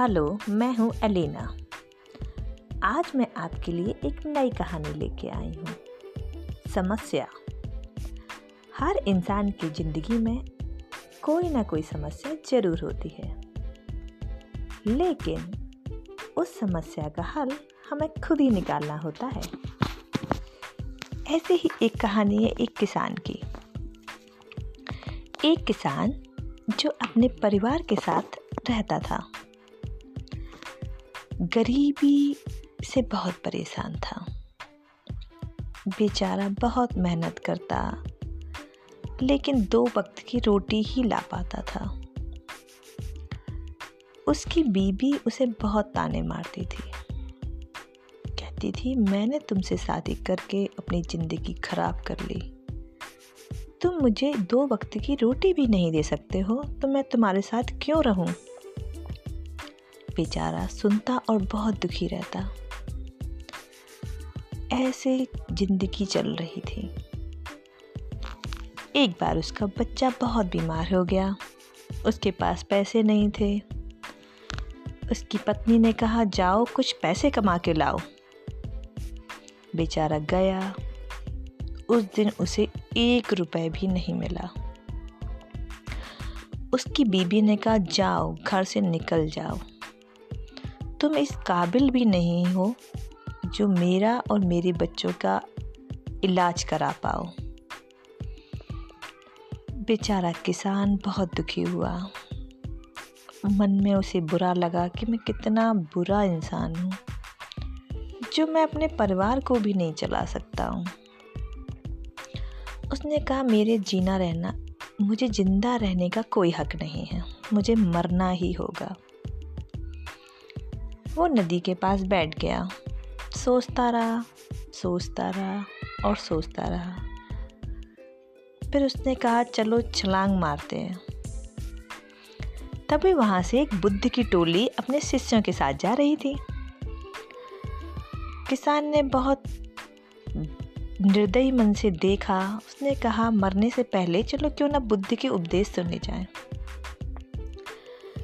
Hello, मैं हूँ Elena. आज मैं आपके लिए एक नई कहानी लेके आई हूँ। समस्या। हर इंसान की ज़िंदगी में कोई ना कोई समस्या ज़रूर होती है। लेकिन उस समस्या का हल हमें खुद ही निकालना होता है। ऐसे ही एक कहानी है एक किसान की। एक किसान जो अपने परिवार के साथ रहता था। गरीबी से बहुत परेशान था। बेचारा बहुत मेहनत करता, लेकिन दो वक्त की रोटी ही ला पाता था। उसकी बीबी उसे बहुत ताने मारती थी। कहती थी, मैंने तुमसे शादी करके अपनी ज़िंदगी खराब कर ली। तुम मुझे दो वक्त की रोटी भी नहीं दे सकते हो तो मैं तुम्हारे साथ क्यों रहूँ? बेचारा सुनता और बहुत दुखी रहता। ऐसे ज़िंदगी चल रही थी। एक बार उसका बच्चा बहुत बीमार हो गया। उसके पास पैसे नहीं थे। उसकी पत्नी ने कहा, जाओ, कुछ पैसे कमा के लाओ। बेचारा गया। उस दिन उसे एक रुपए भी नहीं मिला। उसकी बीबी ने कहा, जाओ, घर से निकल जाओ। तुम इस काबिल भी नहीं हो जो मेरा और मेरे बच्चों का इलाज करा पाओ। बेचारा किसान बहुत दुखी हुआ। मन में उसे बुरा लगा कि मैं कितना बुरा इंसान हूँ, जो मैं अपने परिवार को भी नहीं चला सकता हूँ। उसने कहा, मेरे जीना रहना, मुझे ज़िंदा रहने का कोई हक नहीं है, मुझे मरना ही होगा। वो नदी के पास बैठ गया। सोचता रहा सोचता रहा और सोचता रहा। फिर उसने कहा, चलो छलांग मारते हैं। तभी वहाँ से एक बुद्ध की टोली अपने शिष्यों के साथ जा रही थी। किसान ने बहुत निर्दयी मन से देखा। उसने कहा, मरने से पहले चलो क्यों ना बुद्ध के उपदेश सुनने जाएँ।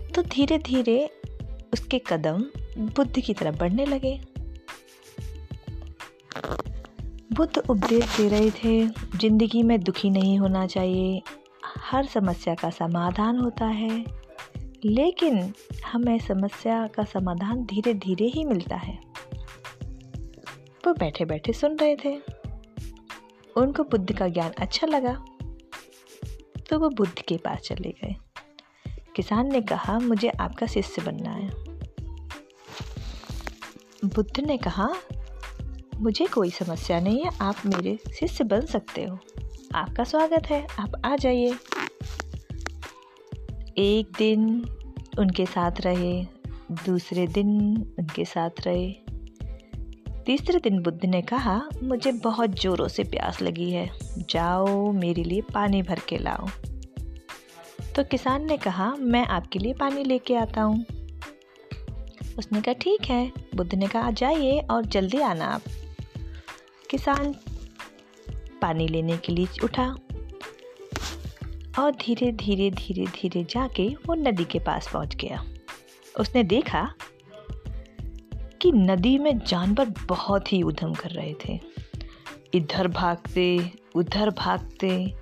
तो धीरे धीरे उसके कदम बुद्ध की तरफ़ बढ़ने लगे। बुद्ध उपदेश दे रहे थे, ज़िंदगी में दुखी नहीं होना चाहिए। हर समस्या का समाधान होता है। लेकिन हमें समस्या का समाधान धीरे धीरे ही मिलता है। वो बैठे बैठे सुन रहे थे। उनको बुद्ध का ज्ञान अच्छा लगा। तो वो बुद्ध के पास चले गए। किसान ने कहा, मुझे आपका शिष्य बनना है। बुद्ध ने कहा, मुझे कोई समस्या नहीं है, आप मेरे शिष्य बन सकते हो। आपका स्वागत है, आप आ जाइए। एक दिन उनके साथ रहे, दूसरे दिन उनके साथ रहे। तीसरे दिन बुद्ध ने कहा, मुझे बहुत ज़ोरों से प्यास लगी है, जाओ मेरे लिए पानी भर के लाओ। तो किसान ने कहा, मैं आपके लिए पानी लेके आता हूँ। उसने कहा, ठीक है, बुद्ध ने कहा, जाइए और जल्दी आना आप। किसान पानी लेने के लिए उठा और धीरे धीरे धीरे धीरे जाके वो नदी के पास पहुँच गया। उसने देखा कि नदी में जानवर बहुत ही उधम कर रहे थे। इधर भागते, उधर भागते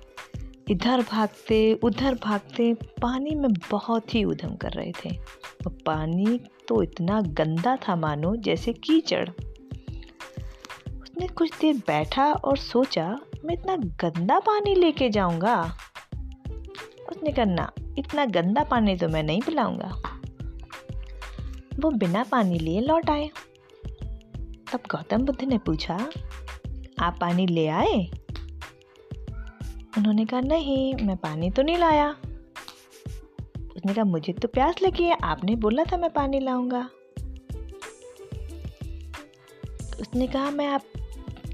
इधर भागते, उधर भागते, पानी में बहुत ही उधम कर रहे थे। और पानी तो इतना गंदा था मानो जैसे कीचड़। उसने कुछ देर बैठा और सोचा, मैं इतना गंदा पानी लेके जाऊँगा? उसने कहा, ना, इतना गंदा पानी तो मैं नहीं पिलाऊँगा। वो बिना पानी लिए लौट आए। तब गौतम बुद्ध ने पूछा, आप पानी ले आए? उन्होंने कहा, नहीं, मैं पानी तो नहीं लाया। उसने कहा, मुझे तो प्यास लगी है, आपने बोला था मैं पानी लाऊँगा। उसने कहा, मैं आप,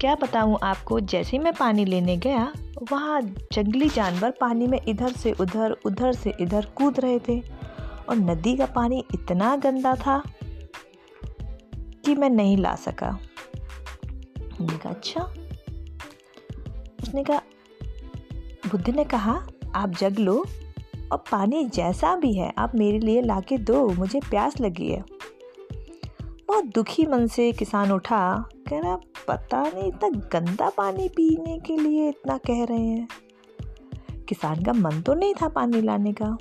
क्या बताऊँ, आपको जैसे ही मैं पानी लेने गया, वहाँ जंगली जानवर पानी में इधर से उधर उधर से इधर कूद रहे थे और नदी का पानी इतना गंदा था कि मैं नहीं ला सका। उसने कहा अच्छा। उसने कहा बुद्ध ने कहा, आप जग लो। और पानी जैसा भी है, आप मेरे लिए ला के दो, मुझे प्यास लगी है। बहुत दुखी मन से किसान उठा, कह रहा, पता नहीं, इतना गंदा पानी पीने के लिए इतना कह रहे हैं। किसान का मन तो नहीं था पानी लाने का,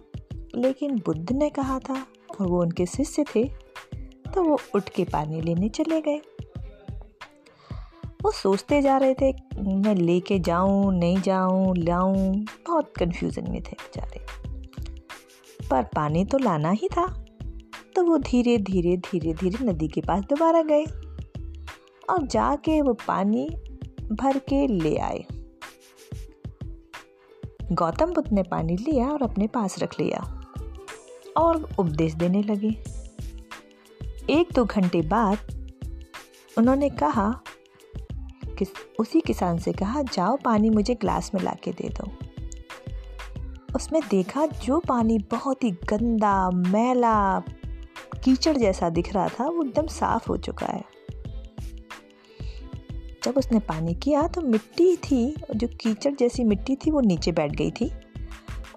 लेकिन बुद्ध ने कहा था, और वो उनके शिष्य थे तो वो उठ के पानी लेने चले गए। वो सोचते जा रहे थे मैं लेके जाऊँ, नहीं जाऊँ, लाऊं। बहुत कंफ्यूजन में थे बेचारे। पर पानी तो लाना ही था। तो वो धीरे धीरे धीरे धीरे नदी के पास दोबारा गए और जाके वो पानी भर के ले आए। गौतम बुद्ध ने पानी लिया और अपने पास रख लिया और उपदेश देने लगे। एक दो घंटे बाद उन्होंने कहा किस, उसी किसान से कहा, जाओ पानी मुझे ग्लास में ला के दे दो। उसमें देखा, जो पानी बहुत ही गंदा, मैला, कीचड़ जैसा दिख रहा था, वो एकदम साफ़ हो चुका है। जब उसने पानी किया तो मिट्टी थी, जो कीचड़ जैसी मिट्टी थी, वो नीचे बैठ गई थी।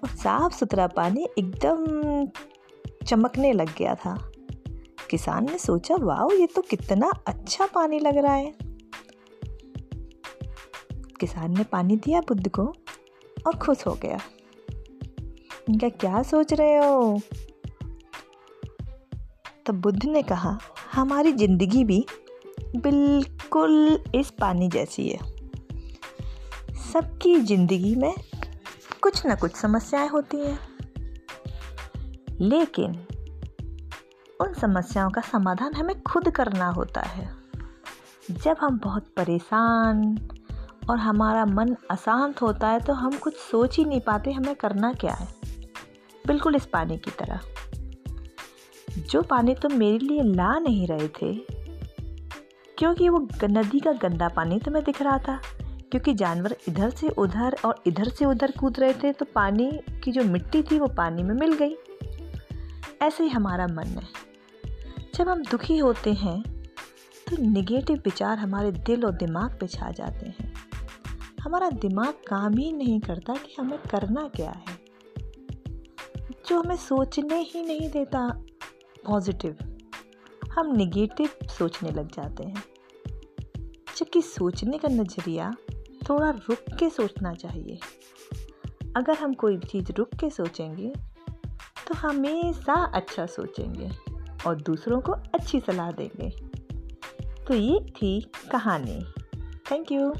और साफ़ सुथरा पानी एकदम चमकने लग गया था। किसान ने सोचा वाह ये तो कितना अच्छा पानी लग रहा है। किसान ने पानी दिया बुद्ध को और खुश हो गया। इनका क्या सोच रहे हो? तब बुद्ध ने कहा, हमारी ज़िंदगी भी बिल्कुल इस पानी जैसी है। सबकी ज़िंदगी में कुछ ना कुछ समस्याएँ होती हैं। लेकिन उन समस्याओं का समाधान हमें खुद करना होता है। जब हम बहुत परेशान और हमारा मन अशांत होता है तो हम कुछ सोच ही नहीं पाते हमें करना क्या है। बिल्कुल इस पानी की तरह। जो पानी तुम तो मेरे लिए ला नहीं रहे थे, क्योंकि वो नदी का गंदा पानी तो मैं दिख रहा था, क्योंकि जानवर इधर से उधर और इधर से उधर कूद रहे थे तो पानी की जो मिट्टी थी वो पानी में मिल गई। ऐसे ही हमारा मन है। जब हम दुखी होते हैं तो निगेटिव विचार हमारे दिल और दिमाग पे छा जाते हैं। हमारा दिमाग काम ही नहीं करता कि हमें करना क्या है। जो हमें सोचने ही नहीं देता पॉजिटिव हम निगेटिव सोचने लग जाते हैं। जबकि सोचने का नज़रिया थोड़ा रुक के सोचना चाहिए। अगर हम कोई चीज़ रुक के सोचेंगे तो हमेशा अच्छा सोचेंगे और दूसरों को अच्छी सलाह देंगे। तो ये थी कहानी। Thank you